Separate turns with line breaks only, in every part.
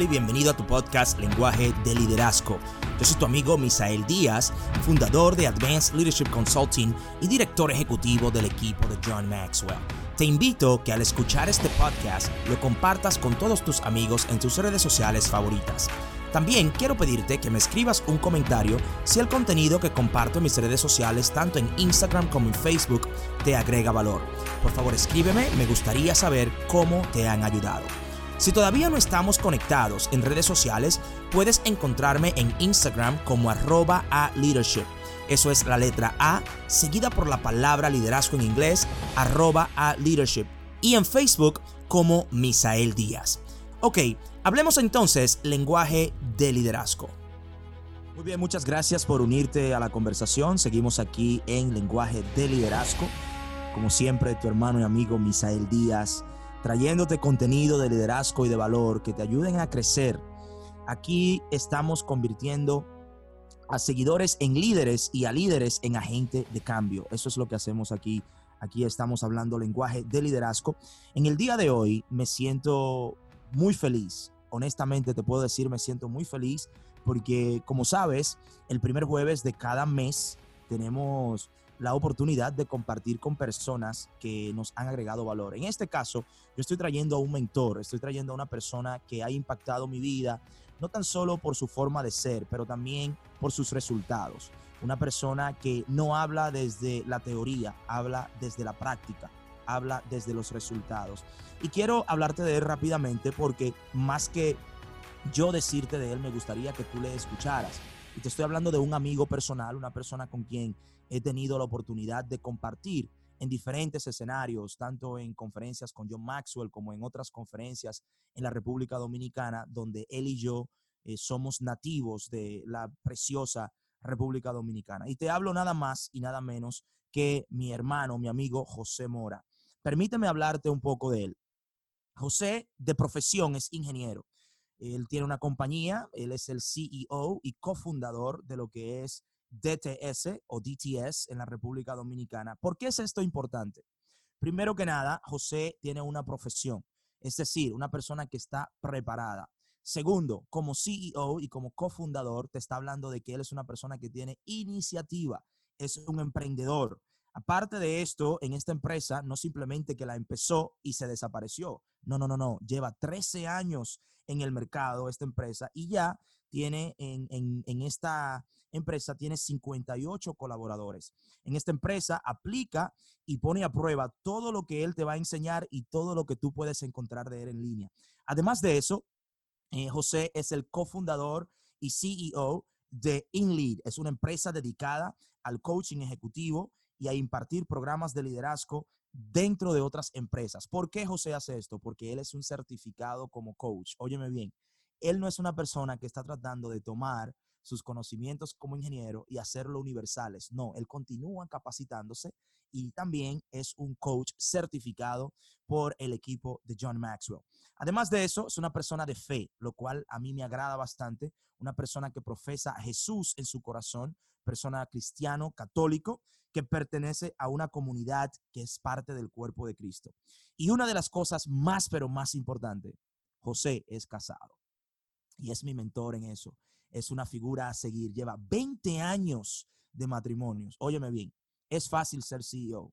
Y bienvenido a tu podcast Lenguaje de Liderazgo. Yo soy tu amigo Misael Díaz, fundador de Advanced Leadership Consulting y director ejecutivo del equipo de John Maxwell. Te invito que al escuchar este podcast lo compartas con todos tus amigos en tus redes sociales favoritas. También quiero pedirte que me escribas un comentario si el contenido que comparto en mis redes sociales, tanto en Instagram como en Facebook, te agrega valor. Por favor escríbeme, me gustaría saber cómo te han ayudado. Si todavía no estamos conectados en redes sociales, puedes encontrarme en Instagram como arroba a leadership. Eso es la letra A, seguida por la palabra liderazgo en inglés, arroba a leadership. Y en Facebook como Misael Díaz. Ok, hablemos entonces lenguaje de liderazgo. Muy bien, muchas gracias por unirte a la conversación. Seguimos aquí en lenguaje de liderazgo. Como siempre, tu hermano y amigo Misael Díaz, trayéndote contenido de liderazgo y de valor que te ayuden a crecer. Aquí estamos convirtiendo a seguidores en líderes y a líderes en agente de cambio. Eso es lo que hacemos aquí. Aquí estamos hablando lenguaje de liderazgo. En el día de hoy me siento muy feliz. Honestamente te puedo decir, me siento muy feliz porque como sabes, el primer jueves de cada mes tenemos la oportunidad de compartir con personas que nos han agregado valor. En este caso, yo estoy trayendo a un mentor, estoy trayendo a una persona que ha impactado mi vida, no tan solo por su forma de ser, pero también por sus resultados. Una persona que no habla desde la teoría, habla desde la práctica, habla desde los resultados. Y quiero hablarte de él rápidamente porque más que yo decirte de él, me gustaría que tú le escucharas. Y te estoy hablando de un amigo personal, una persona con quien he tenido la oportunidad de compartir en diferentes escenarios, tanto en conferencias con John Maxwell como en otras conferencias en la República Dominicana, donde él y yo eh, somos nativos de la preciosa República Dominicana. Y te hablo nada más y nada menos que mi hermano, mi amigo José Mora. Permíteme hablarte un poco de él. José de profesión es ingeniero. Él tiene una compañía, él es el CEO y cofundador de lo que es DTS o DTS en la República Dominicana. ¿Por qué es esto importante? Primero que nada, José tiene una profesión, es decir, una persona que está preparada. Segundo, como CEO y como cofundador, te está hablando de que él es una persona que tiene iniciativa, es un emprendedor. Aparte de esto, en esta empresa, no simplemente que la empezó y se desapareció. No, no, no, no. Lleva 13 años en el mercado esta empresa y ya tiene en, en, esta empresa, tiene 58 colaboradores. En esta empresa aplica y pone a prueba todo lo que él te va a enseñar y todo lo que tú puedes encontrar de él en línea. Además de eso, eh, José es el cofundador y CEO de InLead. Es una empresa dedicada al coaching ejecutivo y a impartir programas de liderazgo dentro de otras empresas. ¿Por qué José hace esto? Porque él es un certificado como coach. Óyeme bien, él no es una persona que está tratando de tomar sus conocimientos como ingeniero y hacerlo universales. No, él continúa capacitándose y también es un coach certificado por el equipo de John Maxwell. Además de eso, es una persona de fe, lo cual a mí me agrada bastante, una persona que profesa a Jesús en su corazón, persona cristiano, católico, que pertenece a una comunidad que es parte del cuerpo de Cristo. Y una de las cosas más, pero más importante, José es casado y es mi mentor en eso. Es una figura a seguir. Lleva 20 años de matrimonios. Óyeme bien, es fácil ser CEO.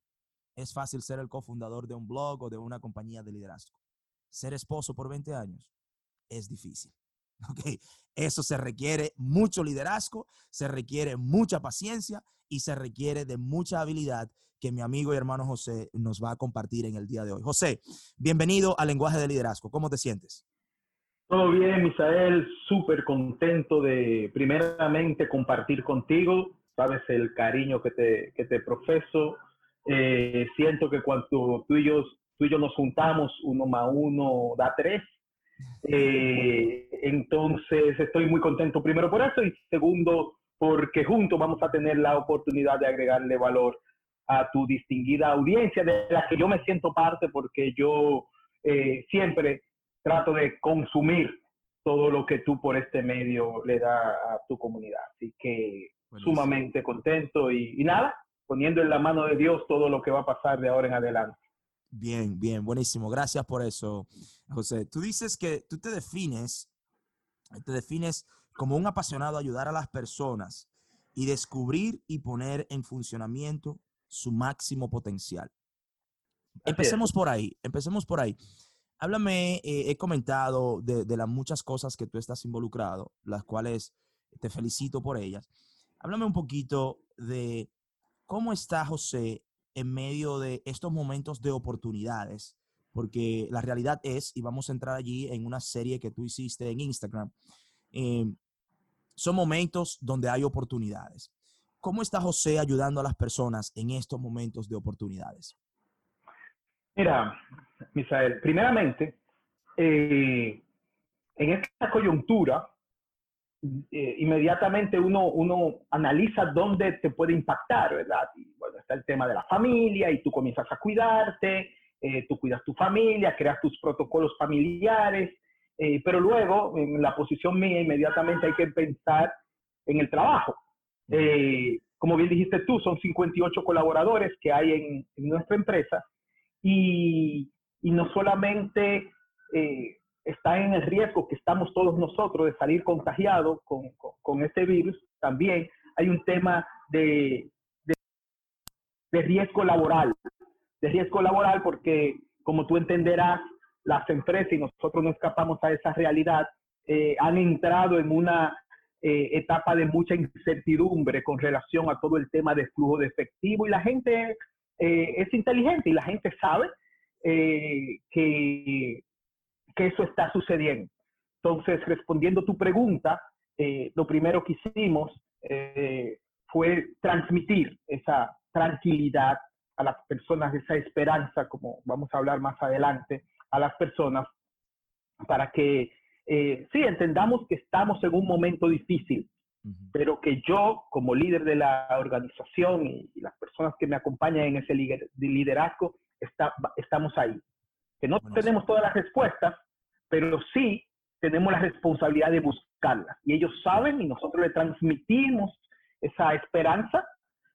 Es fácil ser el cofundador de un blog o de una compañía de liderazgo. Ser esposo por 20 años es difícil. Okay. Eso se requiere mucho liderazgo, se requiere mucha paciencia y se requiere de mucha habilidad que mi amigo y hermano José nos va a compartir en el día de hoy. José, bienvenido al lenguaje de liderazgo. ¿Cómo te sientes?
Todo bien, Misael, súper contento de primeramente compartir contigo, sabes el cariño que te, que te profeso. Eh, siento que cuando tú y, yo, tú y yo nos juntamos, uno más uno da tres. Eh, entonces estoy muy contento primero por eso y segundo porque juntos vamos a tener la oportunidad de agregarle valor a tu distinguida audiencia de la que yo me siento parte porque yo eh, siempre trato de consumir todo lo que tú por este medio le da a tu comunidad. Así que sumamente contento y, nada, poniendo en la mano de Dios todo lo que va a pasar de ahora en adelante.
Bien, bien, buenísimo. Gracias por eso, José. Tú dices que tú te defines te defines como un apasionado a ayudar a las personas y descubrir y poner en funcionamiento su máximo potencial. Empecemos por ahí, empecemos por ahí. Háblame, eh, he comentado de, de, las muchas cosas que tú estás involucrado, las cuales te felicito por ellas. Háblame un poquito de cómo está José en medio de estos momentos de oportunidades, porque la realidad es, y vamos a entrar allí en una serie que tú hiciste en Instagram, eh, son momentos donde hay oportunidades. ¿Cómo está José ayudando a las personas en estos momentos de oportunidades?
Mira, Misael, primeramente, eh, en esta coyuntura, eh, inmediatamente uno, uno analiza dónde te puede impactar, ¿verdad? Y bueno, está el tema de la familia y tú comienzas a cuidarte, eh, tú cuidas tu familia, creas tus protocolos familiares, eh, pero luego en la posición mía inmediatamente hay que pensar en el trabajo. como bien dijiste tú, son 58 colaboradores que hay en, nuestra empresa y, y no solamente está en el riesgo que estamos todos nosotros de salir contagiados con, con, este virus, también hay un tema de, de, riesgo laboral, de riesgo laboral porque, como tú entenderás, las empresas, y nosotros no escapamos a esa realidad, eh, han entrado en una eh, etapa de mucha incertidumbre con relación a todo el tema de flujo de efectivo y la gente eh, es inteligente y la gente sabe que que eso está sucediendo. Entonces, respondiendo tu pregunta, eh, lo primero que hicimos eh, fue transmitir esa tranquilidad a las personas, esa esperanza, como vamos a hablar más adelante, a las personas, para que eh, sí entendamos que estamos en un momento difícil, pero que yo, como líder de la organización y, las personas que me acompañan en ese liderazgo, está, estamos ahí. Que no tenemos todas las respuestas, pero sí tenemos la responsabilidad de buscarlas. Y ellos saben y nosotros le transmitimos esa esperanza,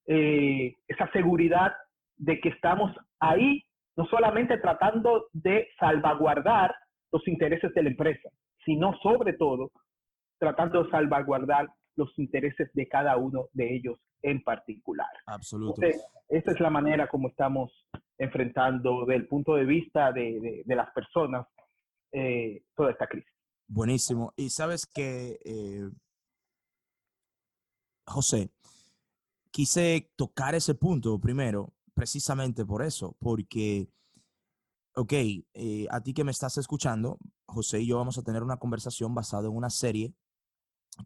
eh, esa seguridad de que estamos ahí, no solamente tratando de salvaguardar los intereses de la empresa, sino sobre todo tratando de salvaguardar los intereses de cada uno de ellos en particular.
Absolutamente.
esta es la manera como estamos enfrentando desde el punto de vista de, de las personas eh, toda esta crisis.
Buenísimo. Y sabes que, eh, José, quise tocar ese punto primero, precisamente por eso, porque, ok, eh, a ti que me estás escuchando, José y yo vamos a tener una conversación basada en una serie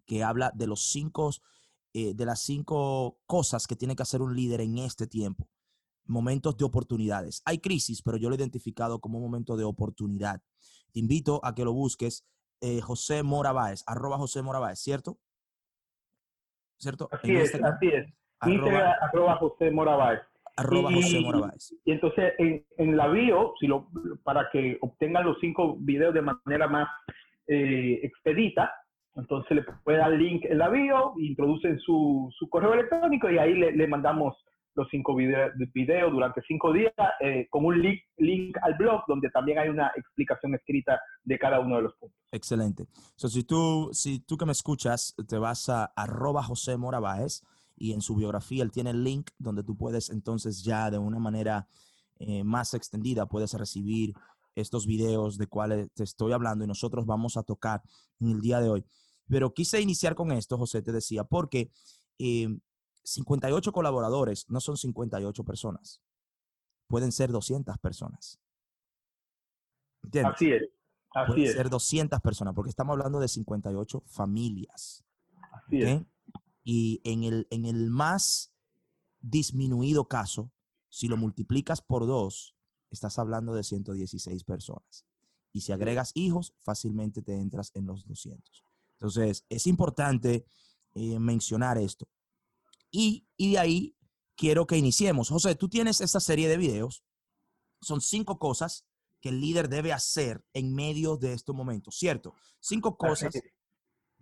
que habla de los cinco, de las cinco cosas que tiene que hacer un líder en este tiempo momentos de oportunidades. Hay crisis, pero yo lo he identificado como un momento de oportunidad. Te invito a que lo busques, eh, José Mora arroba José Mora ¿cierto?
¿Cierto? Así es, así es. Arroba, José Mora
Arroba y, José Mora
Y entonces en, la bio, si lo, para que obtengan los cinco videos de manera más eh, expedita, entonces le puede dar link en la bio, introducen su, su correo electrónico y ahí le, le mandamos los cinco videos video durante cinco días eh, con un link, link, al blog donde también hay una explicación escrita de cada uno de los puntos.
Excelente. So, si, tú, si tú que me escuchas te vas a arroba José Morabaez y en su biografía él tiene el link donde tú puedes entonces ya de una manera eh, más extendida puedes recibir estos videos de cuales te estoy hablando y nosotros vamos a tocar en el día de hoy. Pero quise iniciar con esto, José, te decía, porque eh, 58 colaboradores no son 58 personas. Pueden ser 200 personas.
¿Entiendes? Así es. Así
Pueden ser 200 personas, porque estamos hablando de 58 familias.
Así es.
Y en el, en el más disminuido caso, si lo multiplicas por dos, estás hablando de 116 personas. Y si agregas hijos, fácilmente te entras en los 200. Entonces, es importante eh, mencionar esto. Y, de ahí quiero que iniciemos. José, tú tienes esta serie de videos. Son cinco cosas que el líder debe hacer en medio de estos momentos, ¿cierto? Cinco cosas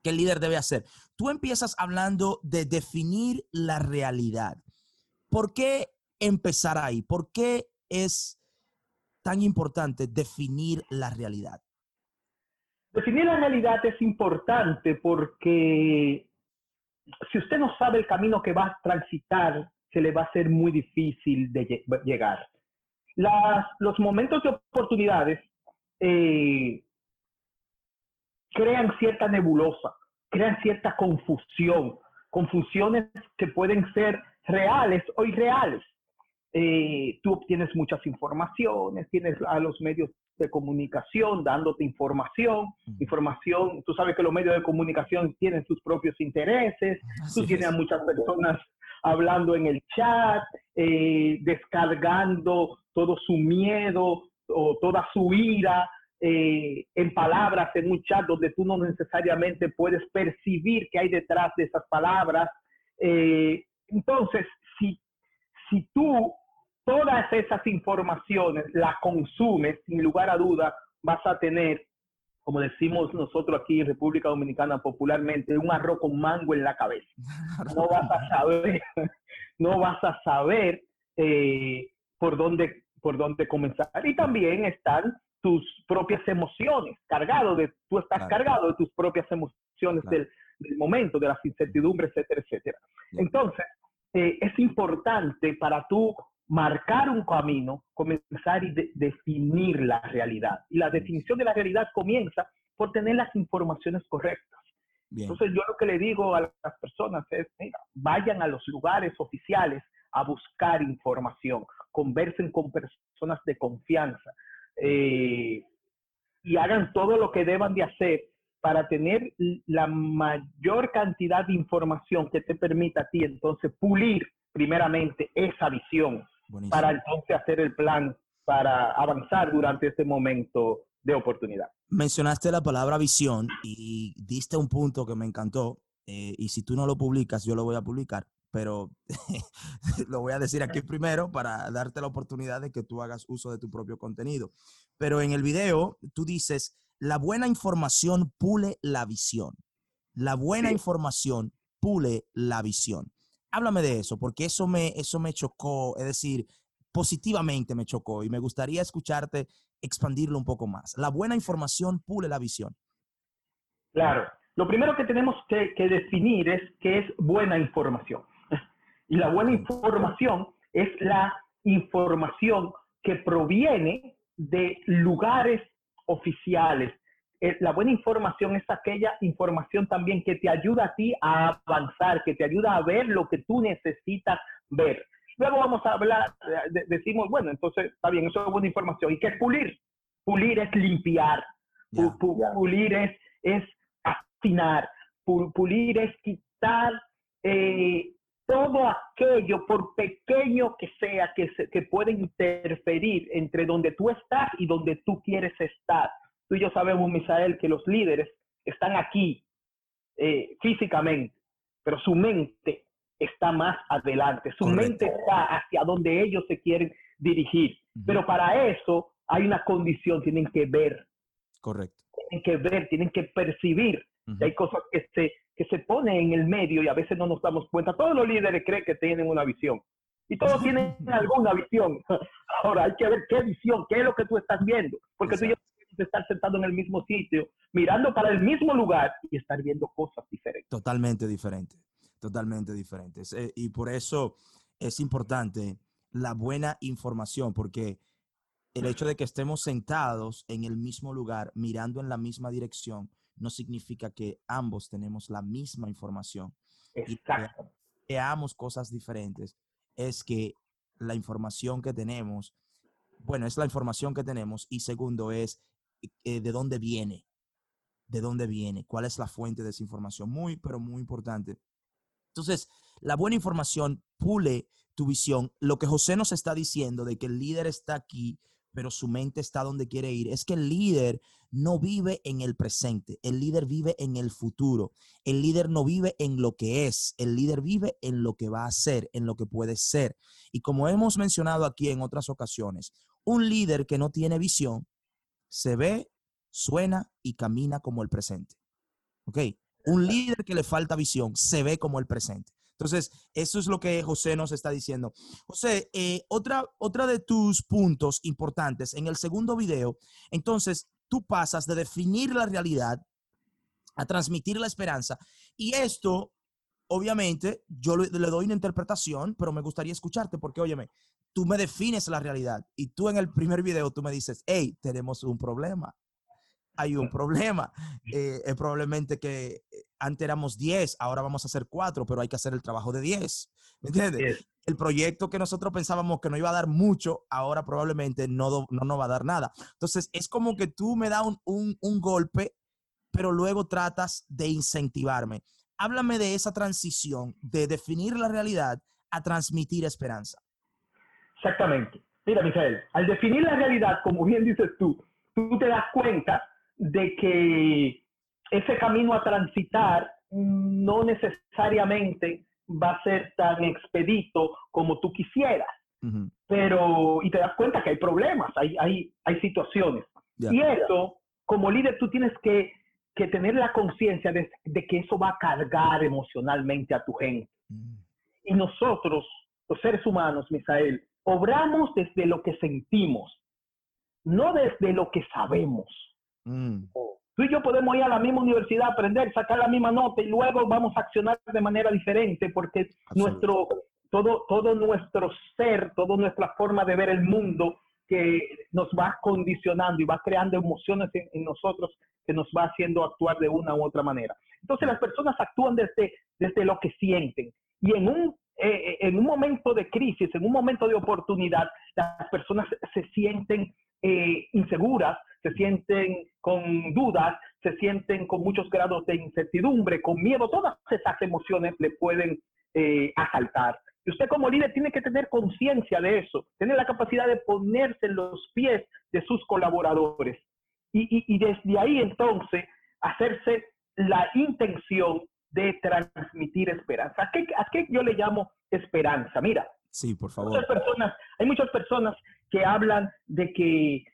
que el líder debe hacer. Tú empiezas hablando de definir la realidad. ¿Por qué empezar ahí? ¿Por qué es tan importante definir la realidad?
Definir la realidad es importante porque si usted no sabe el camino que va a transitar, se le va a ser muy difícil de llegar. los momentos de oportunidades eh, crean cierta nebulosa, crean cierta confusión, confusiones que pueden ser reales o irreales. Eh, tú obtienes muchas informaciones, tienes a los medios de comunicación dándote información, información, tú sabes que los medios de comunicación tienen sus propios intereses, tú tienes a muchas personas hablando en el chat, eh, descargando todo su miedo o toda su ira eh, en palabras en un chat donde tú no necesariamente puedes percibir qué hay detrás de esas palabras. Eh, entonces, si, si tú todas esas informaciones las consumes, sin lugar a duda, vas a tener, como decimos nosotros aquí en República Dominicana popularmente, un arroz con mango en la cabeza. No vas a saber, no vas a saber eh, por dónde por dónde comenzar. Y también están tus propias emociones, cargado de, tú estás cargado de tus propias emociones del, del, momento, de las incertidumbres, etcétera, etcétera. Entonces, eh, es importante para tú marcar un camino, comenzar y definir la realidad. Y la definición de la realidad comienza por tener las informaciones correctas. Entonces yo lo que le digo a las personas es, mira, vayan a los lugares oficiales a buscar información, conversen con personas de confianza eh, y hagan todo lo que deban de hacer para tener la mayor cantidad de información que te permita a ti entonces pulir primeramente esa visión para entonces hacer el plan para avanzar durante este momento de oportunidad.
Mencionaste la palabra visión y diste un punto que me encantó. Eh, y si tú no lo publicas, yo lo voy a publicar, pero lo voy a decir aquí primero para darte la oportunidad de que tú hagas uso de tu propio contenido. Pero en el video tú dices, la buena información pule la visión. La buena información pule la visión. Háblame de eso, porque eso me, eso me chocó, es decir, positivamente me chocó y me gustaría escucharte expandirlo un poco más. La buena información pule la visión.
Claro. Lo primero que tenemos que, definir es qué es buena información. Y la buena información es la información que proviene de lugares oficiales, la buena información es aquella información también que te ayuda a ti a avanzar, que te ayuda a ver lo que tú necesitas ver. Luego vamos a hablar, decimos, bueno, entonces está bien, eso es buena información. ¿Y qué es pulir? Pulir es limpiar, pulir es, es afinar, pulir es quitar eh, todo aquello, por pequeño que sea, que, que puede interferir entre donde tú estás y donde tú quieres estar. Tú y yo sabemos, Misael, que los líderes están aquí eh, físicamente, pero su mente está más adelante, su mente está hacia donde ellos se quieren dirigir. Pero para eso hay una condición, tienen que ver.
Correcto.
Tienen que ver, tienen que percibir. hay cosas que se, que se ponen en el medio y a veces no nos damos cuenta. Todos los líderes creen que tienen una visión. Y todos tienen alguna visión. Ahora hay que ver qué visión, qué es lo que tú estás viendo. Porque tú y yo estar sentado en el mismo sitio, mirando para el mismo lugar y estar viendo cosas diferentes.
Totalmente diferentes, totalmente diferentes. Eh, y por eso es importante la buena información, porque el hecho de que estemos sentados en el mismo lugar, mirando en la misma dirección, no significa que ambos tenemos la misma información.
Exacto.
Y veamos cosas diferentes. Es que la información que tenemos, bueno, es la información que tenemos y segundo es eh, de dónde viene, de dónde viene, cuál es la fuente de esa información. Muy, pero muy importante. Entonces, la buena información pule tu visión. Lo que José nos está diciendo de que el líder está aquí, pero su mente está donde quiere ir, es que el líder no vive en el presente, el líder vive en el futuro, el líder no vive en lo que es, el líder vive en lo que va a ser, en lo que puede ser. Y como hemos mencionado aquí en otras ocasiones, un líder que no tiene visión se ve, suena y camina como el presente. ¿Ok? Un líder que le falta visión se ve como el presente. Entonces, eso es lo que José nos está diciendo. José, eh, otra, otra de tus puntos importantes en el segundo video, entonces, tú pasas de definir la realidad a transmitir la esperanza. Y esto, obviamente, yo le, doy una interpretación, pero me gustaría escucharte porque, óyeme, tú me defines la realidad y tú en el primer video tú me dices, hey, tenemos un problema. Hay un problema. Eh, es probablemente que eh, antes éramos 10, ahora vamos a hacer 4, pero hay que hacer el trabajo de 10. ¿Me entiendes? El proyecto que nosotros pensábamos que no iba a dar mucho, ahora probablemente no, no nos va a dar nada. Entonces, es como que tú me das un, un golpe, pero luego tratas de incentivarme. Háblame de esa transición de definir la realidad a transmitir esperanza.
Exactamente. Mira, Misael, al definir la realidad, como bien dices tú, tú te das cuenta de que ese camino a transitar no necesariamente va a ser tan expedito como tú quisieras. Pero, y te das cuenta que hay problemas, hay, hay, hay situaciones. Y eso, como líder, tú tienes que, que tener la conciencia de, de, que eso va a cargar emocionalmente a tu gente. Mm. Y nosotros, los seres humanos, Misael, obramos desde lo que sentimos, no desde lo que sabemos. Mm. Tú y yo podemos ir a la misma universidad, aprender, sacar la misma nota y luego vamos a accionar de manera diferente porque nuestro, todo, todo nuestro ser, toda nuestra forma de ver el mundo que nos va condicionando y va creando emociones en, nosotros que nos va haciendo actuar de una u otra manera. Entonces las personas actúan desde, desde lo que sienten y en un eh, eh, en un momento de crisis, en un momento de oportunidad, las personas se sienten eh, inseguras, se sienten con dudas, se sienten con muchos grados de incertidumbre, con miedo, todas esas emociones le pueden asaltar. Y usted como líder tiene que tener conciencia de eso, tener la capacidad de ponerse en los pies de sus colaboradores. Y, y desde ahí entonces hacerse la intención de transmitir esperanza. ¿A qué, ¿A qué, yo le llamo esperanza? Mira.
Sí, por favor.
Muchas personas, hay muchas personas que hablan de que,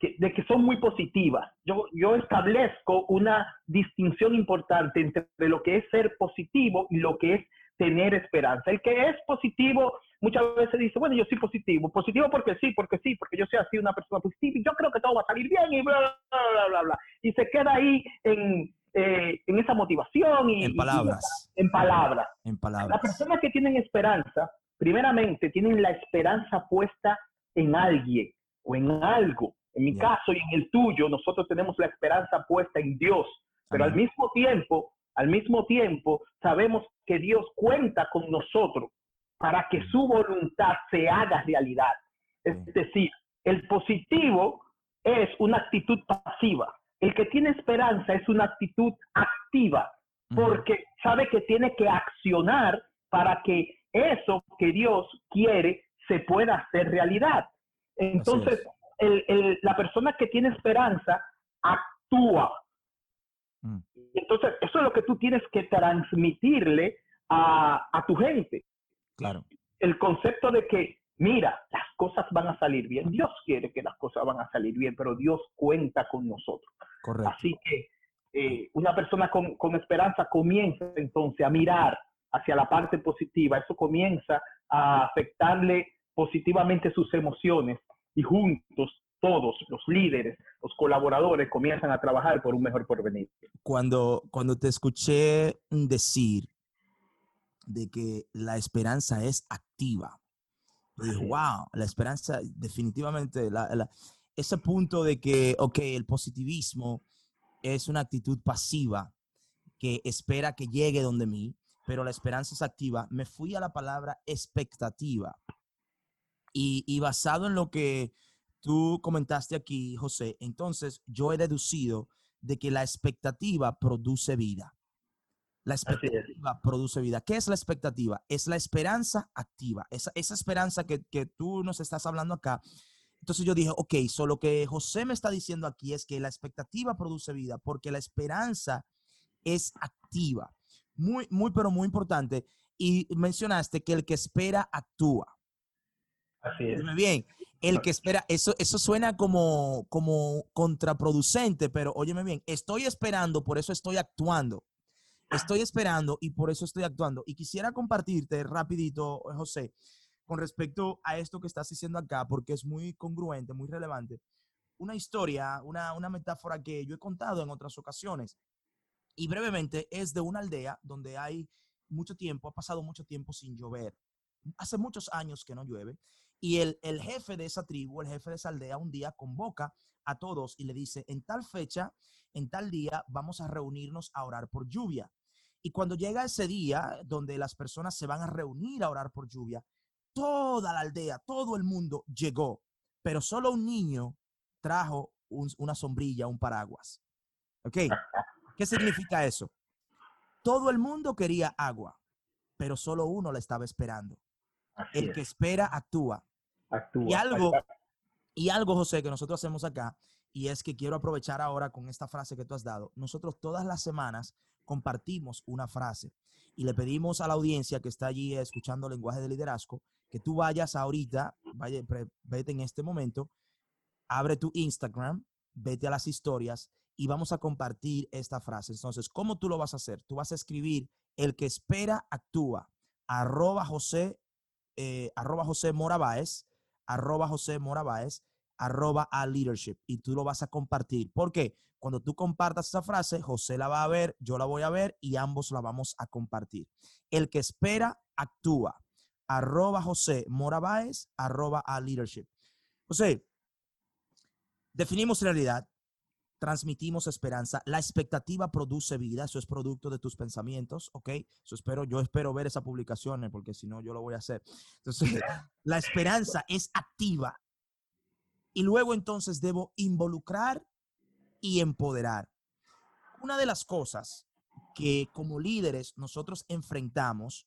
de que son muy positivas. Yo, yo establezco una distinción importante entre lo que es ser positivo y lo que es tener esperanza. El que es positivo muchas veces dice, bueno, yo soy positivo. Positivo porque sí, porque sí, porque yo soy así una persona positiva y yo creo que todo va a salir bien y bla, bla, bla, bla, bla. Y se queda ahí en, eh, en esa motivación y
en palabras.
en palabras.
En palabras.
Las personas que tienen esperanza, primeramente, tienen la esperanza puesta en alguien o en algo. En mi caso y en el tuyo, nosotros tenemos la esperanza puesta en Dios, pero al mismo tiempo, al mismo tiempo, sabemos que Dios cuenta con nosotros para que su voluntad se haga realidad. Es decir, el positivo es una actitud pasiva, el que tiene esperanza es una actitud activa, porque sabe que tiene que accionar para que eso que Dios quiere se pueda hacer realidad. Entonces, la persona que tiene esperanza actúa. Mm. Entonces, eso es lo que tú tienes que transmitirle a, a tu gente.
Claro.
El concepto de que mira, las cosas van a salir bien. Dios quiere que las cosas van a salir bien, pero Dios cuenta con nosotros.
Correcto.
Así que eh, una persona con, con, esperanza comienza entonces a mirar hacia la parte positiva. Eso comienza a afectarle positivamente sus emociones y juntos todos los líderes, los colaboradores comienzan a trabajar por un mejor porvenir.
Cuando, cuando te escuché decir de que la esperanza es activa, wow, la esperanza definitivamente, ese punto de que, ok, el positivismo es una actitud pasiva que espera que llegue donde mí, pero la esperanza es activa, me fui a la palabra expectativa. Y, y basado en lo que tú comentaste aquí, José, entonces yo he deducido de que la expectativa produce vida. La expectativa produce vida. ¿Qué es la expectativa? Es la esperanza activa. Esa, esa esperanza que, que, tú nos estás hablando acá. Entonces yo dije, ok, solo que José me está diciendo aquí es que la expectativa produce vida porque la esperanza es activa. Muy, muy, pero muy importante. Y mencionaste que el que espera actúa.
Así es.
bien, el que espera, eso, eso suena como, como contraproducente, pero óyeme bien, estoy esperando, por eso estoy actuando estoy esperando y por eso estoy actuando. Y quisiera compartirte rapidito, José, con respecto a esto que estás diciendo acá, porque es muy congruente, muy relevante. una historia, una, una metáfora que yo he contado en otras ocasiones. Y brevemente es de una aldea donde hay mucho tiempo, ha pasado mucho tiempo sin llover. Hace muchos años que no llueve. Y el, el, jefe de esa tribu, el jefe de esa aldea, un día convoca a todos y le dice, en tal fecha, en tal día, vamos a reunirnos a orar por lluvia. Y cuando llega ese día donde las personas se van a reunir a orar por lluvia, toda la aldea, todo el mundo llegó, pero solo un niño trajo una sombrilla, un paraguas. ¿Ok? ¿Qué significa eso? Todo el mundo quería agua, pero solo uno la estaba esperando. el que espera actúa. actúa. Y algo, y algo, José, que nosotros hacemos acá, y es que quiero aprovechar ahora con esta frase que tú has dado. Nosotros todas las semanas compartimos una frase y le pedimos a la audiencia que está allí escuchando lenguaje de liderazgo que tú vayas ahorita, vaya, vete en este momento, abre tu Instagram, vete a las historias y vamos a compartir esta frase. Entonces, ¿cómo tú lo vas a hacer? Tú vas a escribir el que espera actúa, arroba José, eh, arroba José Morabaez, arroba José Morabaez, arroba a leadership y tú lo vas a compartir. porque Cuando tú compartas esa frase, José la va a ver, yo la voy a ver y ambos la vamos a compartir. El que espera actúa. Arroba José Morabaez, arroba a leadership. José, definimos realidad, transmitimos esperanza. La expectativa produce vida, eso es producto de tus pensamientos, ¿ok? Eso espero, yo espero ver esa publicación, porque si no, yo lo voy a hacer. Entonces, la esperanza es activa. Y luego entonces debo involucrar y empoderar. Una de las cosas que como líderes nosotros enfrentamos,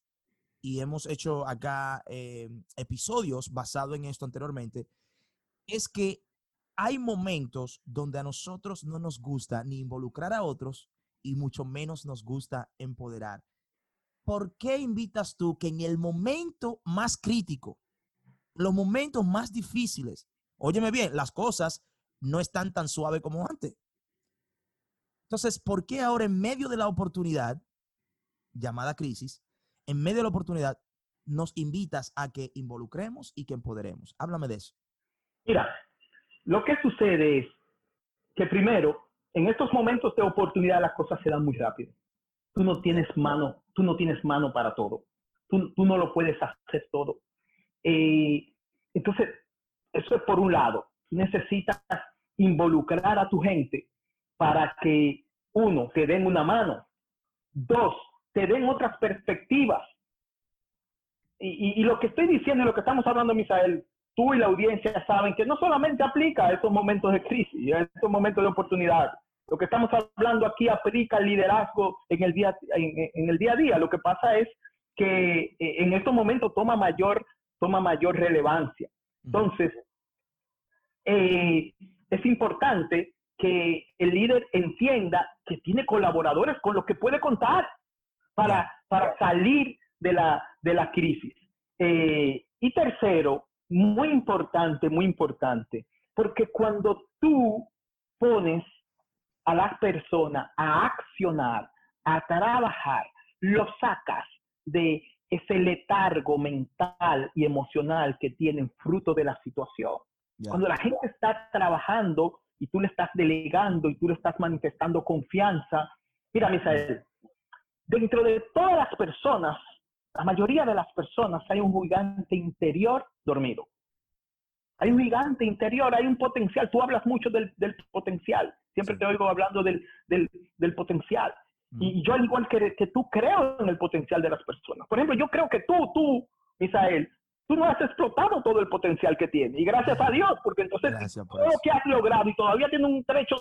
y hemos hecho acá eh, episodios basados en esto anteriormente, es que hay momentos donde a nosotros no nos gusta ni involucrar a otros y mucho menos nos gusta empoderar. ¿Por qué invitas tú que en el momento más crítico, los momentos más difíciles, óyeme bien, las cosas no están tan suaves como antes? Entonces, ¿por qué ahora en medio de la oportunidad, llamada crisis, en medio de la oportunidad, nos invitas a que involucremos y que empoderemos? Háblame de eso.
Mira, lo que sucede es que primero, en estos momentos de oportunidad las cosas se dan muy rápido. Tú no tienes mano, tú no tienes mano para todo. Tú, no lo puedes hacer todo. Eh, entonces, eso es por un lado. necesitas involucrar a tu gente para que, uno, te den una mano. Dos, te den otras perspectivas. Y, lo que estoy diciendo y lo que estamos hablando, Misael, tú y la audiencia saben que no solamente aplica a estos momentos de crisis, a estos momentos de oportunidad. Lo que estamos hablando aquí aplica al liderazgo en el día, en, el día a día. Lo que pasa es que eh, en estos momentos toma mayor, toma mayor relevancia. Entonces, eh, es importante que el líder entienda que tiene colaboradores con los que puede contar para, para salir de la, de la crisis. Eh, y tercero, muy importante, muy importante, porque cuando tú pones a las personas a accionar, a trabajar, lo sacas de ese letargo mental y emocional que tienen fruto de la situación. Cuando la gente está trabajando y tú le estás delegando y tú le estás manifestando confianza, mira, Misael, dentro de todas las personas la mayoría de las personas hay un gigante interior dormido. Hay un gigante interior, hay un potencial. Tú hablas mucho del, potencial. Siempre te oigo hablando del, potencial. Y yo, al igual que, que, tú, creo en el potencial de las personas. Por ejemplo, yo creo que tú, tú, Misael, tú no has explotado todo el potencial que tienes. Y gracias a Dios, porque entonces todo lo que has logrado y todavía tiene un trecho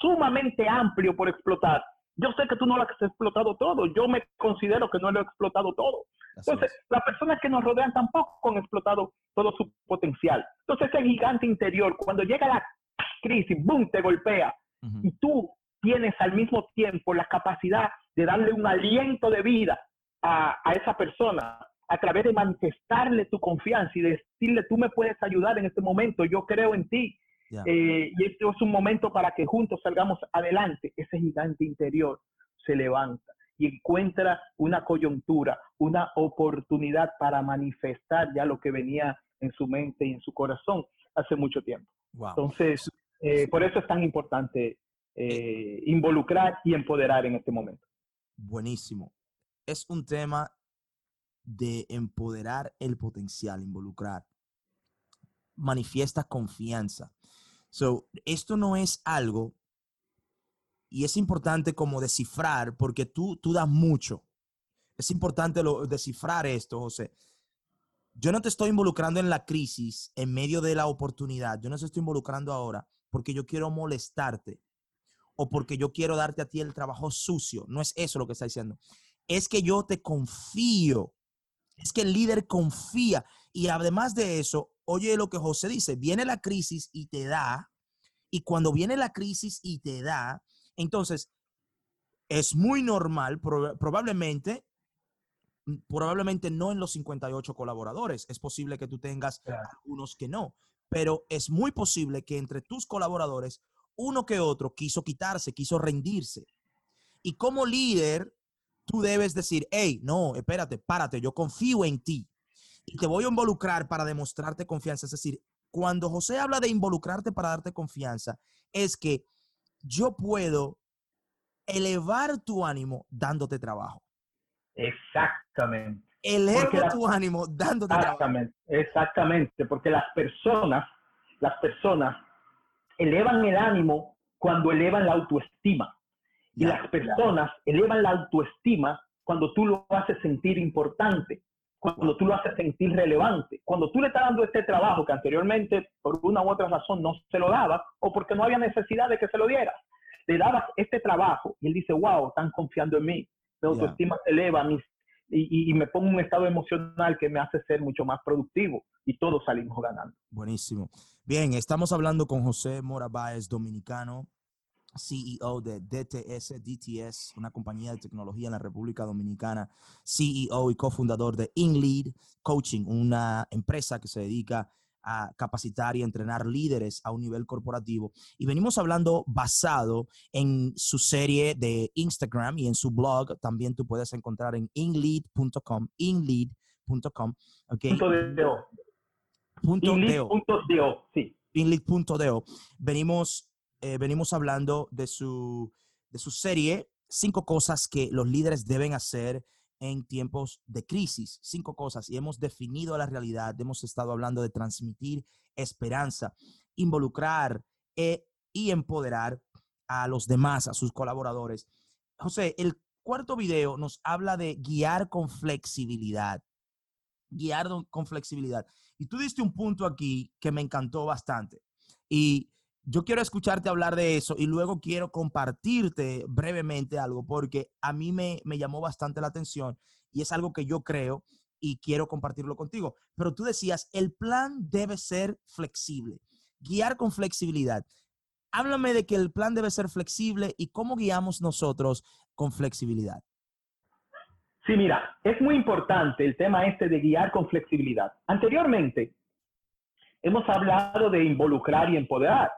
sumamente amplio por explotar yo sé que tú no lo has explotado todo, yo me considero que no lo he explotado todo. Entonces, las personas que nos rodean tampoco han explotado todo su potencial. Entonces, ese gigante interior, cuando llega la crisis, ¡boom!, te golpea. Y tú tienes al mismo tiempo la capacidad de darle un aliento de vida a, a esa persona a través de manifestarle tu confianza y decirle, tú me puedes ayudar en este momento, yo creo en ti, eh, y esto es un momento para que juntos salgamos adelante. Ese gigante interior se levanta y encuentra una coyuntura, una oportunidad para manifestar ya lo que venía en su mente y en su corazón hace mucho tiempo. Entonces, Eh, por eso es tan importante eh, involucrar y empoderar en este momento.
Buenísimo. Es un tema de empoderar el potencial, involucrar. Manifiesta confianza. So, esto no es algo, y es importante como descifrar, porque tú, tú das mucho. Es importante lo, descifrar esto, José. Yo no te estoy involucrando en la crisis, en medio de la oportunidad. Yo no te estoy involucrando ahora porque yo quiero molestarte o porque yo quiero darte a ti el trabajo sucio. No es eso lo que está diciendo. Es que yo te confío. Es que el líder confía. Y además de eso, oye lo que José dice, viene la crisis y te da. Y cuando viene la crisis y te da, entonces es muy normal, probablemente, probablemente no en los 58 colaboradores. Es posible que tú tengas algunos que no, pero es muy posible que entre tus colaboradores, uno que otro quiso quitarse, quiso rendirse. Y como líder, tú debes decir, hey, no, espérate, párate, yo confío en ti y te voy a involucrar para demostrarte confianza. Es decir, cuando José habla de involucrarte para darte confianza, es que yo puedo elevar tu ánimo dándote trabajo.
Exactamente.
Eleva tu ánimo dándote
exactamente, trabajo. Exactamente, porque las personas, las personas elevan el ánimo cuando elevan la autoestima. Y las personas elevan la autoestima cuando tú lo haces sentir importante, cuando tú lo haces sentir relevante, cuando tú le estás dando este trabajo que anteriormente por una u otra razón no se lo daba o porque no había necesidad de que se lo diera. Le dabas este trabajo y él dice, wow, están confiando en mí, mi autoestima se eleva, mis, y, me pongo un estado emocional que me hace ser mucho más productivo y todos salimos ganando.
Buenísimo. Bien, estamos hablando con José Mora dominicano, CEO de DTS, DTS, una compañía de tecnología en la República Dominicana, CEO y cofundador de InLead Coaching, una empresa que se dedica a capacitar y entrenar líderes a un nivel corporativo. Y venimos hablando basado en su serie de Instagram y en su blog. También tú puedes encontrar en inlead.com, inlead.com. Okay. Punto de o. Punto de o. sí. Inlead.do. Venimos, eh, venimos hablando de su, de su serie, cinco cosas que los líderes deben hacer en tiempos de crisis. Cinco cosas. Y hemos definido la realidad. Hemos estado hablando de transmitir esperanza, involucrar e, y empoderar a los demás, a sus colaboradores. José, el cuarto video nos habla de guiar con flexibilidad. Guiar con flexibilidad. Y tú diste un punto aquí que me encantó bastante. Y yo quiero escucharte hablar de eso y luego quiero compartirte brevemente algo porque a mí me, llamó bastante la atención y es algo que yo creo y quiero compartirlo contigo. Pero tú decías, el plan debe ser flexible, guiar con flexibilidad. Háblame de que el plan debe ser flexible y cómo guiamos nosotros con flexibilidad.
Sí, mira, es muy importante el tema este de guiar con flexibilidad. Anteriormente, hemos hablado de involucrar y empoderar.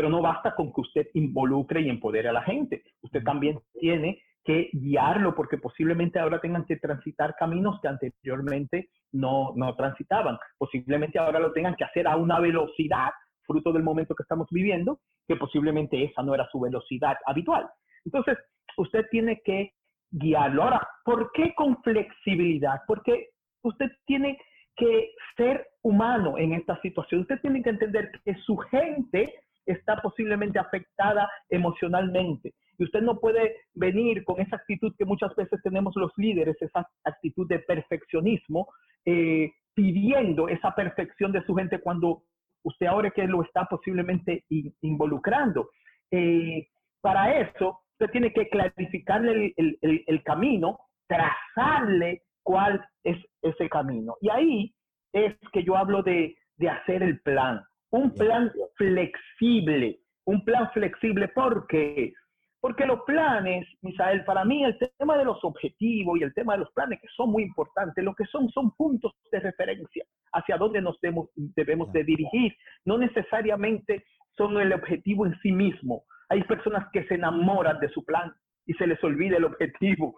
Pero no basta con que usted involucre y empodere a la gente. Usted también tiene que guiarlo porque posiblemente ahora tengan que transitar caminos que anteriormente no, no transitaban. Posiblemente ahora lo tengan que hacer a una velocidad, fruto del momento que estamos viviendo, que posiblemente esa no era su velocidad habitual. Entonces, usted tiene que guiarlo. Ahora, ¿por qué con flexibilidad? Porque usted tiene que ser humano en esta situación. Usted tiene que entender que su gente está posiblemente afectada emocionalmente. Y usted no puede venir con esa actitud que muchas veces tenemos los líderes, esa actitud de perfeccionismo, eh, pidiendo esa perfección de su gente cuando usted ahora que lo está posiblemente involucrando. Eh, para eso, usted tiene que clarificarle el, camino, trazarle cuál es ese camino. Y ahí es que yo hablo de, de hacer el plan. Un plan flexible, un plan flexible, ¿por qué? Porque los planes, Misael, para mí el tema de los objetivos y el tema de los planes que son muy importantes, lo que son son puntos de referencia hacia dónde nos debemos, debemos de dirigir. No necesariamente son el objetivo en sí mismo. Hay personas que se enamoran de su plan y se les olvida el objetivo.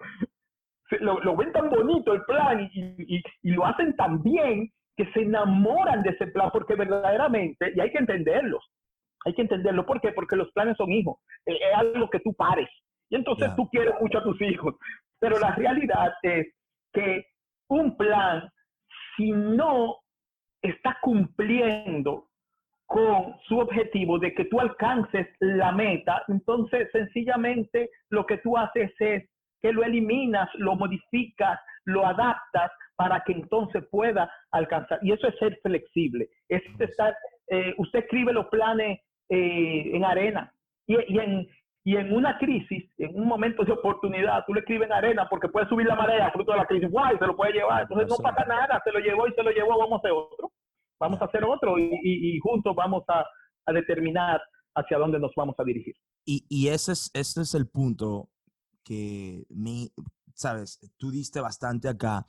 Lo, ven tan bonito el plan y, y lo hacen tan bien que se enamoran de ese plan porque verdaderamente, y hay que entenderlos, Hay que entenderlo. ¿Por qué? Porque los planes son hijos. Eh, es algo que tú pares. Y entonces tú quieres mucho a tus hijos. Pero la realidad es que un plan, si no está cumpliendo con su objetivo de que tú alcances la meta, entonces sencillamente lo que tú haces es que lo eliminas, lo modificas, lo adaptas para que entonces pueda alcanzar. Y eso es ser flexible. Es estar, eh, usted escribe los planes eh, en arena y, en, y en una crisis, en un momento de oportunidad, tú le escribes en arena porque puede subir la marea fruto de la crisis, guay, se lo puede llevar. Entonces no pasa nada, se lo llevó y se lo llevó, vamos a hacer otro. Vamos a hacer otro y, juntos vamos a, determinar hacia dónde nos vamos a dirigir.
Y, ese, es, ese es el punto que me, sabes, tú diste bastante acá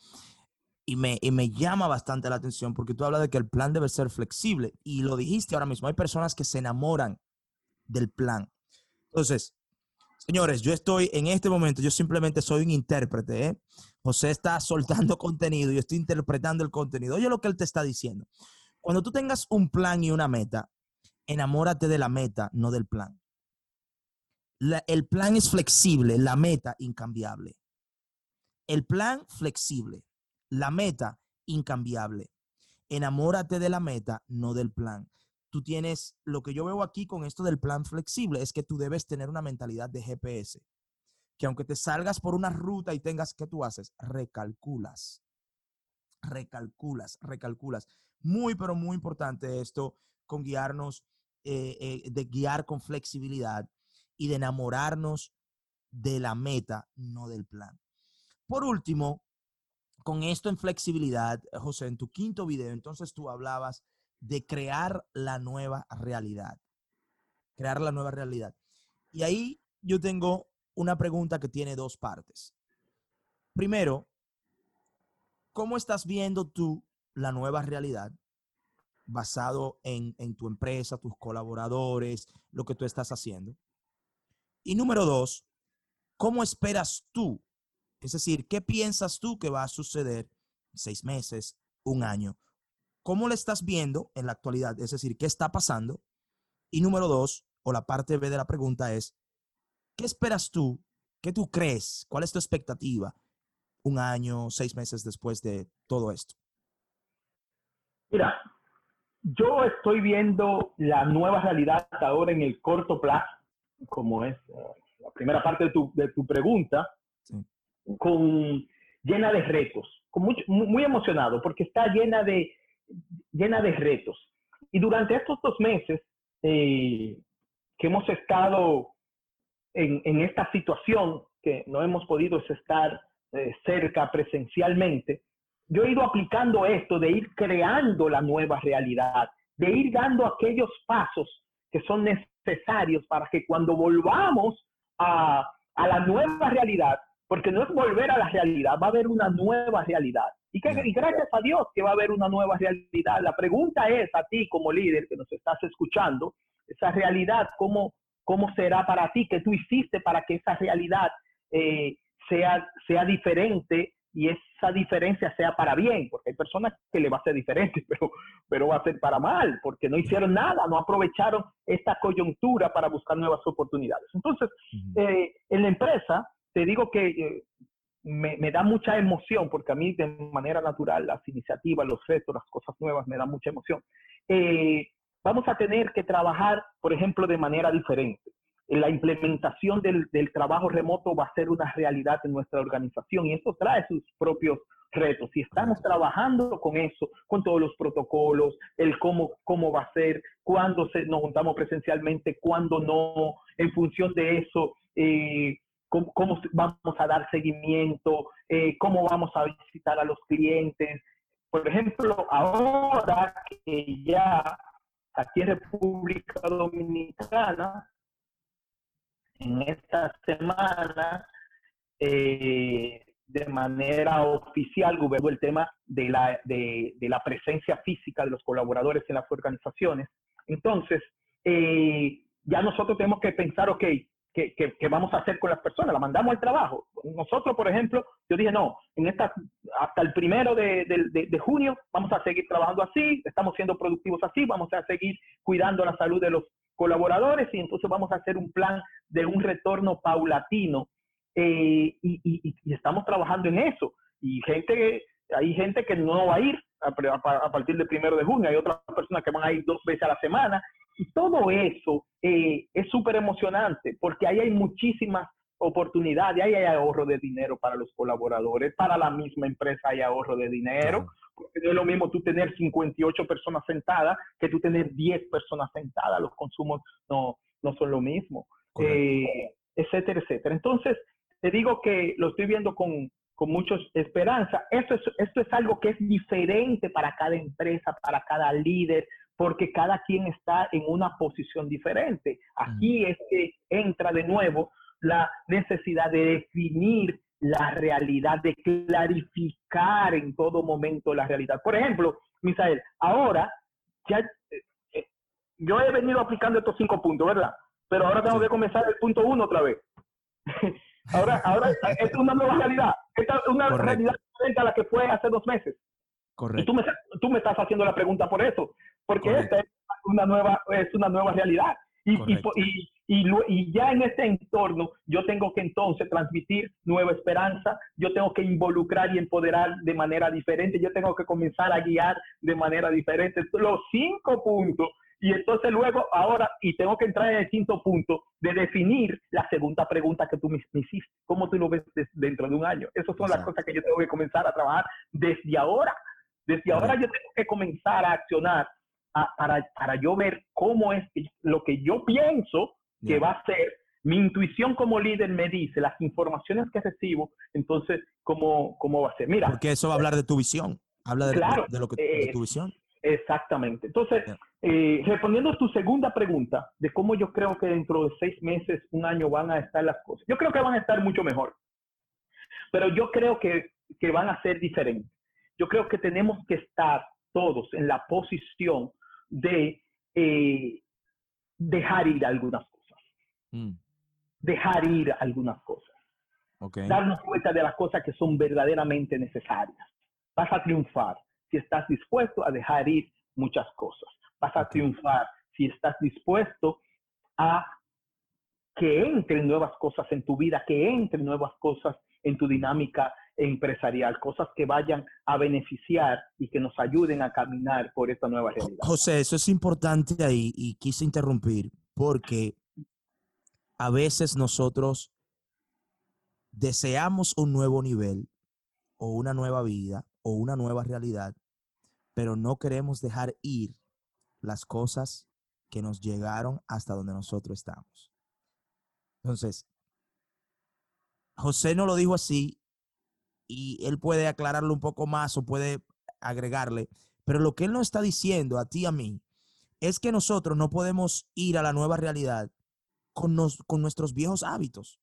y me, y me llama bastante la atención porque tú hablas de que el plan debe ser flexible y lo dijiste ahora mismo, hay personas que se enamoran del plan. Entonces, señores, yo estoy en este momento, yo simplemente soy un intérprete. ¿eh? José está soltando contenido, yo estoy interpretando el contenido. Oye lo que él te está diciendo. Cuando tú tengas un plan y una meta, enamórate de la meta, no del plan. el plan es flexible, la meta incambiable. El plan flexible, la meta incambiable. Enamórate de la meta, no del plan. Tú tienes, lo que yo veo aquí con esto del plan flexible es que tú debes tener una mentalidad de GPS. Que aunque te salgas por una ruta y tengas, ¿qué tú haces? Recalculas recalculas, recalculas. Muy, pero muy importante esto con guiarnos, eh, eh, de guiar con flexibilidad y de enamorarnos de la meta, no del plan. Por último, con esto en flexibilidad, José, en tu quinto video, entonces tú hablabas de crear la nueva realidad. Crear la nueva realidad. Y ahí yo tengo una pregunta que tiene dos partes. Primero, ¿cómo estás viendo tú la nueva realidad basado en, tu empresa, tus colaboradores, lo que tú estás haciendo? Y número dos, ¿cómo esperas tú? Es decir, ¿qué piensas tú que va a suceder seis meses, un año? ¿Cómo lo estás viendo en la actualidad? Es decir, ¿qué está pasando? Y número dos, o la parte B de la pregunta es, ¿qué esperas tú? ¿Qué tú crees? ¿Cuál es tu expectativa un año, seis meses después de todo esto?
Mira, yo estoy viendo la nueva realidad ahora en el corto plazo, como es eh, la primera parte de tu, de tu pregunta, con, llena de retos, con muy, emocionado, porque está llena de, llena de retos. Y durante estos dos meses eh, que hemos estado en, en, esta situación, que no hemos podido estar eh, cerca presencialmente, yo he ido aplicando esto de ir creando la nueva realidad, de ir dando aquellos pasos que son necesarios para que cuando volvamos a, a la nueva realidad, porque no es volver a la realidad, va a haber una nueva realidad. Y, que, y gracias a Dios que va a haber una nueva realidad. La pregunta es a ti como líder que nos estás escuchando, esa realidad, ¿cómo, cómo será para ti? ¿Qué tú hiciste para que esa realidad eh, sea, sea diferente y esa diferencia sea para bien, porque hay personas que le va a ser diferente, pero, pero va a ser para mal, porque no hicieron nada, no aprovecharon esta coyuntura para buscar nuevas oportunidades. Entonces, eh, en la empresa, te digo que eh, me, me, da mucha emoción, porque a mí de manera natural las iniciativas, los retos, las cosas nuevas me dan mucha emoción. Eh, vamos a tener que trabajar, por ejemplo, de manera diferente la implementación del, trabajo remoto va a ser una realidad en nuestra organización y eso trae sus propios retos. Y estamos trabajando con eso, con todos los protocolos, el cómo, cómo va a ser, cuándo se, nos juntamos presencialmente, cuándo no, en función de eso, eh, cómo, vamos a dar seguimiento, eh, cómo vamos a visitar a los clientes. Por ejemplo, ahora que ya aquí en República Dominicana en esta semana, eh, de manera oficial, gobernó el tema de la, de, la, presencia física de los colaboradores en las organizaciones. Entonces, eh, ya nosotros tenemos que pensar, ok, ¿qué, ¿qué, vamos a hacer con las personas? ¿La mandamos al trabajo? Nosotros, por ejemplo, yo dije, no, en esta, hasta el primero de, junio vamos a seguir trabajando así, estamos siendo productivos así, vamos a seguir cuidando la salud de los, colaboradores y entonces vamos a hacer un plan de un retorno paulatino eh, y, estamos trabajando en eso. Y gente, hay gente que no va a ir a, partir del primero de junio, hay otras personas que van a ir dos veces a la semana. Y todo eso eh, es súper emocionante porque ahí hay muchísimas oportunidades, ahí hay ahorro de dinero para los colaboradores, para la misma empresa hay ahorro de dinero. Porque no es lo mismo tú tener 58 personas sentadas que tú tener 10 personas sentadas. Los consumos no, no son lo mismo, eh, etcétera, etcétera. Entonces, te digo que lo estoy viendo con, con mucha esperanza. Esto es, esto es algo que es diferente para cada empresa, para cada líder, porque cada quien está en una posición diferente. Aquí es que entra de nuevo la necesidad de definir la realidad, de clarificar en todo momento la realidad. Por ejemplo, Misael, ahora ya eh, eh, yo he venido aplicando estos cinco puntos, ¿verdad? Pero ahora tengo que comenzar el punto uno otra vez. ahora, ahora es una nueva realidad. Esta es una realidad diferente a la que fue hace dos meses. Correcto. Y tú me, tú me estás haciendo la pregunta por eso, porque esta es una nueva, es una nueva realidad. Y, y, y, y, ya en este entorno yo tengo que entonces transmitir nueva esperanza, yo tengo que involucrar y empoderar de manera diferente, yo tengo que comenzar a guiar de manera diferente. Los cinco puntos y entonces luego, ahora, y tengo que entrar en el quinto punto de definir la segunda pregunta que tú me, hiciste. ¿Cómo tú lo ves dentro de un año? Esas son las cosas que yo tengo que comenzar a trabajar desde ahora. Desde ahora yo tengo que comenzar a accionar para, para yo ver cómo es lo que yo pienso que va a ser. Mi intuición como líder me dice las informaciones que recibo, entonces, ¿cómo, cómo va a ser? Mira.
Porque eso va a hablar de tu visión. Habla de, de, lo que, de tu visión.
Exactamente. Entonces, eh, respondiendo a tu segunda pregunta de cómo yo creo que dentro de seis meses, un año van a estar las cosas, yo creo que van a estar mucho mejor, pero yo creo que, que van a ser diferentes. Yo creo que tenemos que estar todos en la posición de eh, dejar ir algunas cosas. Mm. Dejar ir algunas cosas. Darnos cuenta de las cosas que son verdaderamente necesarias. Vas a triunfar si estás dispuesto a dejar ir muchas cosas. Vas a triunfar si estás dispuesto a que entren nuevas cosas en tu vida, que entren nuevas cosas en tu dinámica empresarial, cosas que vayan a beneficiar y que nos ayuden a caminar por esta nueva realidad.
José, eso es importante ahí y quise interrumpir porque a veces nosotros deseamos un nuevo nivel o una nueva vida o una nueva realidad, pero no queremos dejar ir las cosas que nos llegaron hasta donde nosotros estamos. Entonces, José no lo dijo así y él puede aclararlo un poco más o puede agregarle, pero lo que él nos está diciendo a ti y a mí es que nosotros no podemos ir a la nueva realidad con, con nuestros viejos hábitos,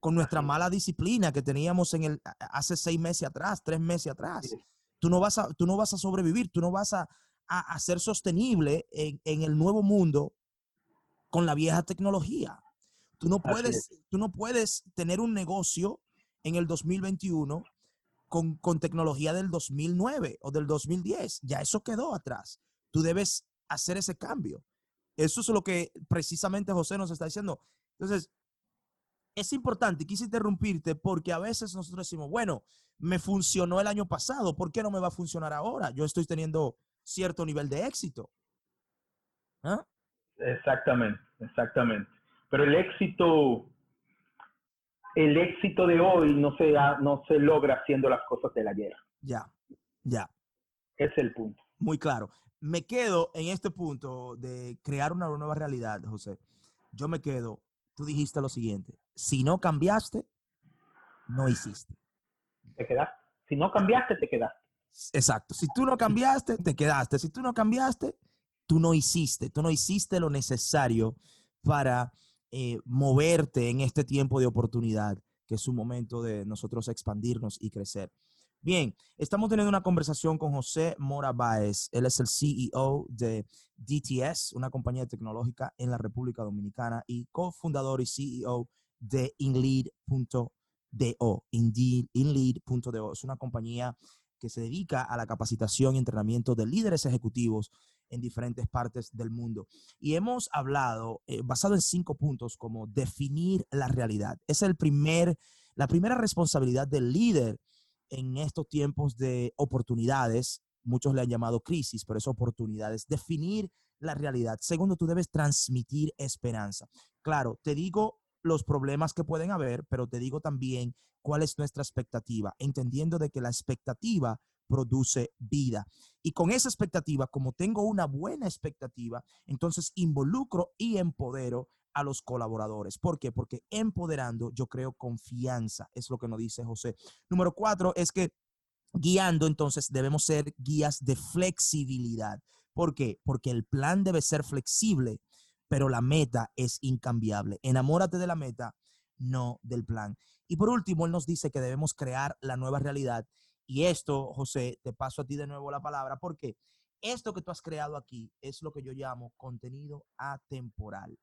con nuestra mala disciplina que teníamos en el, hace seis meses atrás, tres meses atrás. Tú no vas a, tú no vas a sobrevivir, tú no vas a, a, ser sostenible en, en, el nuevo mundo con la vieja tecnología. Tú no puedes, tú no puedes tener un negocio en el 2021 con, con tecnología del 2009 o del 2010. Ya eso quedó atrás. Tú debes hacer ese cambio. Eso es lo que precisamente José nos está diciendo. Entonces, es importante, quise interrumpirte porque a veces nosotros decimos, bueno, me funcionó el año pasado, ¿por qué no me va a funcionar ahora? Yo estoy teniendo cierto nivel de éxito.
¿Ah? Exactamente, exactamente. Pero el éxito, el éxito de hoy no se, no se logra haciendo las cosas de la guerra.
Ya, ya.
Es el punto.
Muy claro. Me quedo en este punto de crear una nueva realidad, José. Yo me quedo, tú dijiste lo siguiente, si no cambiaste, no hiciste.
Te quedaste. Si no cambiaste, te quedaste.
Exacto. Si tú no cambiaste, te quedaste. Si tú no cambiaste, tú no hiciste. Tú no hiciste lo necesario para eh, moverte en este tiempo de oportunidad, que es un momento de nosotros expandirnos y crecer. Bien, estamos teniendo una conversación con José Mora Báez. Él es el CEO de DTS, una compañía tecnológica en la República Dominicana y cofundador y CEO de InLead.do. InLead.do es una compañía que se dedica a la capacitación y entrenamiento de líderes ejecutivos en diferentes partes del mundo. Y hemos hablado, eh, basado en cinco puntos, como definir la realidad. Es el primer, la primera responsabilidad del líder en estos tiempos de oportunidades. Muchos le han llamado crisis, pero es oportunidades. Definir la realidad. Segundo, tú debes transmitir esperanza. Claro, te digo los problemas que pueden haber, pero te digo también cuál es nuestra expectativa, entendiendo de que la expectativa produce vida. Y con esa expectativa, como tengo una buena expectativa, entonces involucro y empodero a los colaboradores. ¿Por qué? Porque empoderando yo creo confianza, es lo que nos dice José. Número cuatro es que guiando, entonces debemos ser guías de flexibilidad. ¿Por qué? Porque el plan debe ser flexible, pero la meta es incambiable. Enamórate de la meta, no del plan. Y por último, él nos dice que debemos crear la nueva realidad y esto, José, te paso a ti de nuevo la palabra, porque esto que tú has creado aquí es lo que yo llamo contenido atemporal.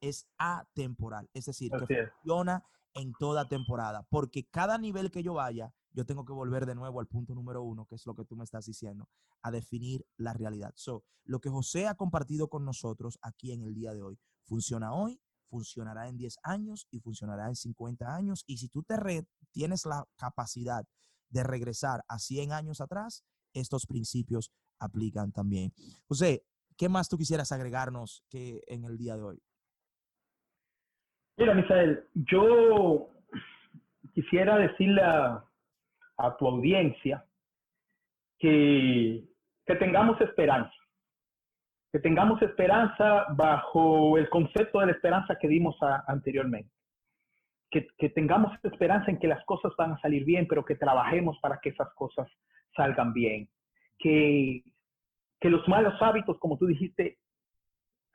Es atemporal, es decir, que funciona en toda temporada, porque cada nivel que yo vaya, yo tengo que volver de nuevo al punto número uno, que es lo que tú me estás diciendo, a definir la realidad. So, lo que José ha compartido con nosotros aquí en el día de hoy, funciona hoy, funcionará en 10 años y funcionará en 50 años. Y si tú te tienes la capacidad de regresar a 100 años atrás, estos principios aplican también. José, ¿qué más tú quisieras agregarnos que en el día de hoy?
Mira, Misael, yo quisiera decirle a, tu audiencia que, que tengamos esperanza, que tengamos esperanza bajo el concepto de la esperanza que dimos anteriormente que, tengamos esperanza en que las cosas van a salir bien, pero que trabajemos para que esas cosas salgan bien. Que, que los malos hábitos, como tú dijiste,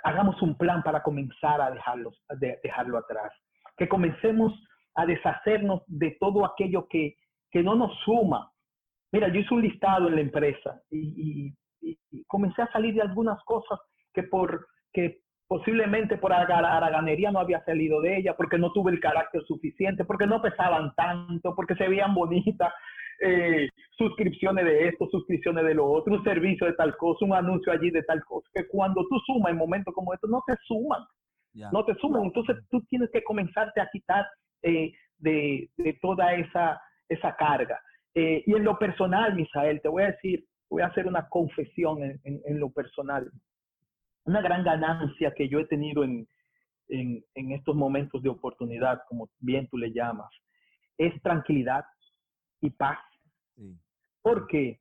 hagamos un plan para comenzar a dejarlos, de, dejarlo atrás. Que comencemos a deshacernos de todo aquello que, que no nos suma. Mira, yo hice un listado en la empresa y, y, y comencé a salir de algunas cosas que por, que posiblemente por haraganería no había salido de ella, porque no tuve el carácter suficiente, porque no pesaban tanto, porque se veían bonitas, eh, suscripciones de esto, suscripciones de lo otro, un servicio de tal cosa, un anuncio allí de tal cosa, que cuando tú sumas en momentos como estos, no te suman, no te suman. Entonces tú tienes que comenzarte a quitar eh, de, toda esa, esa carga. Eh, y en lo personal, Misael, te voy a decir, voy a hacer una confesión en lo personal una gran ganancia que yo he tenido en, estos momentos de oportunidad, como bien tú le llamas, es tranquilidad y paz. ¿Por qué?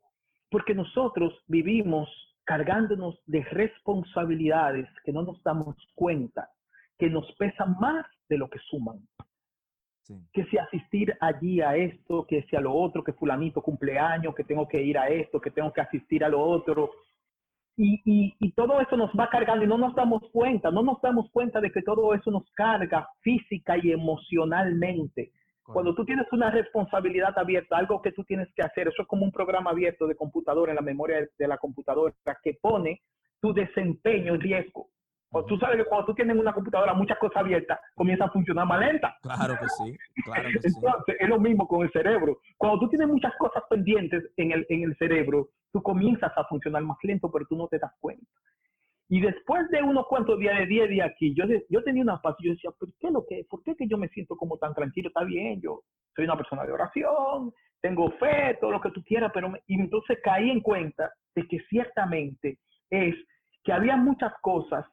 Porque nosotros vivimos cargándonos de responsabilidades que no nos damos cuenta, que nos pesan más de lo que suman. Que si asistir allí a esto, que si a lo otro, que fulanito cumpleaños, que tengo que ir a esto, que tengo que asistir a lo otro, y, y, todo eso nos va cargando y no nos damos cuenta, no nos damos cuenta de que todo eso nos carga física y emocionalmente. Cuando tú tienes una responsabilidad abierta, algo que tú tienes que hacer, eso es como un programa abierto de computadora en la memoria de la computadora que pone tu desempeño en riesgo. O tú sabes que cuando tú tienes una computadora muchas cosas abiertas, comienza a funcionar más lenta.
Claro que sí. Claro
que Entonces, es lo mismo con el cerebro. Cuando tú tienes muchas cosas pendientes en el, en el cerebro, tú comienzas a funcionar más lento, pero tú no te das cuenta. Y después de unos cuantos días, de 10 días aquí, yo, yo tenía una paz y yo decía, ¿por qué, lo que, ¿por qué que yo me siento como tan tranquilo? Está bien, yo soy una persona de oración, tengo fe, todo lo que tú quieras, pero y entonces caí en cuenta de que ciertamente es que había muchas cosas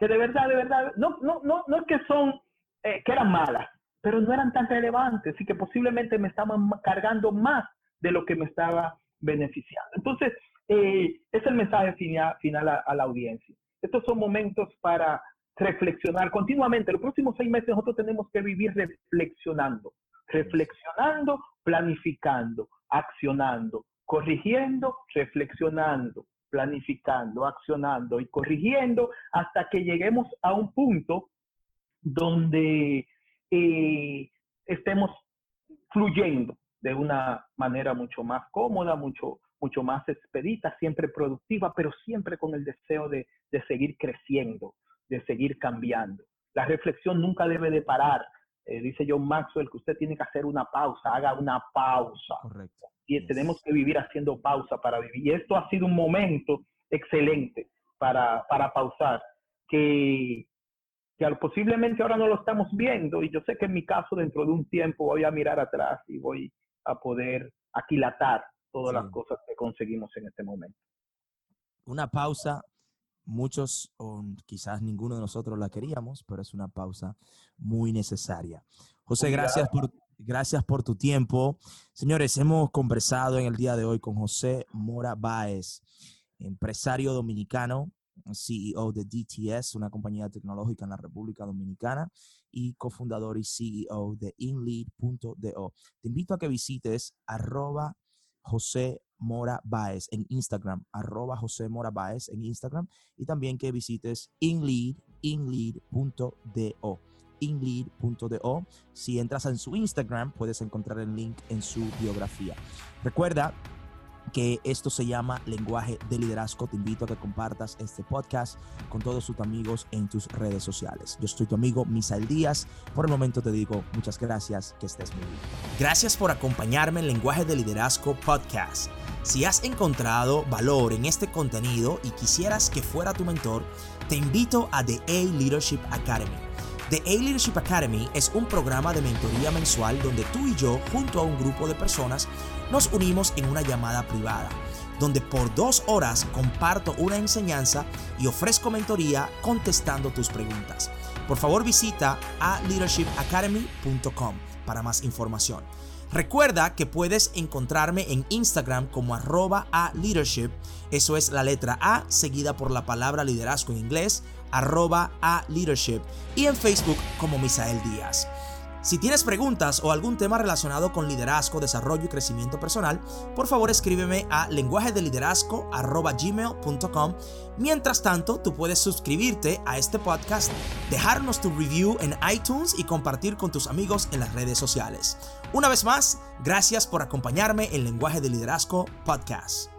que de verdad, de verdad, no, no, no, no es que son, eh, que eran malas, pero no eran tan relevantes y que posiblemente me estaban cargando más de lo que me estaba beneficiando. Entonces, eh, es el mensaje final, a, la audiencia. Estos son momentos para reflexionar continuamente. Los próximos seis meses nosotros tenemos que vivir reflexionando, reflexionando, planificando, accionando, corrigiendo, reflexionando, planificando, accionando y corrigiendo hasta que lleguemos a un punto donde eh, estemos fluyendo, de una manera mucho más cómoda, mucho, mucho más expedita, siempre productiva, pero siempre con el deseo de, seguir creciendo, de seguir cambiando. La reflexión nunca debe de parar. Eh, dice John Maxwell que usted tiene que hacer una pausa, haga una pausa.
Correcto.
Y tenemos que vivir haciendo pausa para vivir. Y esto ha sido un momento excelente para, para pausar, que, que posiblemente ahora no lo estamos viendo y yo sé que en mi caso dentro de un tiempo voy a mirar atrás y voy a poder aquilatar todas las cosas que conseguimos en este momento.
Una pausa muchos o quizás ninguno de nosotros la queríamos, pero es una pausa muy necesaria. José, gracias por, gracias por tu tiempo. Señores, hemos conversado en el día de hoy con José Mora Báez, empresario dominicano, CEO de DTS, una compañía tecnológica en la República Dominicana, y cofundador y CEO de InLead.do. Te invito a que visites arroba José Mora Baez en Instagram, arroba José Mora Baez en Instagram, y también que visites inlead, inlead.do. Si entras en su Instagram, puedes encontrar el link en su biografía. Recuerda que esto se llama lenguaje de liderazgo. Te invito a que compartas este podcast con todos tus amigos en tus redes sociales. Yo soy tu amigo Misael Díaz. Por el momento te digo muchas gracias, que estés muy bien. Gracias por acompañarme en Lenguaje de Liderazgo Podcast. Si has encontrado valor en este contenido y quisieras que fuera tu mentor, te invito a The A Leadership Academy. The A Leadership Academy es un programa de mentoría mensual donde tú y yo, junto a un grupo de personas, nos unimos en una llamada privada, donde por dos horas comparto una enseñanza y ofrezco mentoría contestando tus preguntas. Por favor visita a leadershipacademy.com para más información. Recuerda que puedes encontrarme en Instagram como arroba a leadership, eso es la letra A seguida por la palabra liderazgo en inglés, arroba a leadership, y en Facebook como Misael Díaz. Si tienes preguntas o algún tema relacionado con liderazgo, desarrollo y crecimiento personal, por favor escríbeme a lenguajedeliderazgo.gmail.com. Mientras tanto, tú puedes suscribirte a este podcast, dejarnos tu review en iTunes y compartir con tus amigos en las redes sociales. Una vez más, gracias por acompañarme en Lenguaje de Liderazgo Podcast.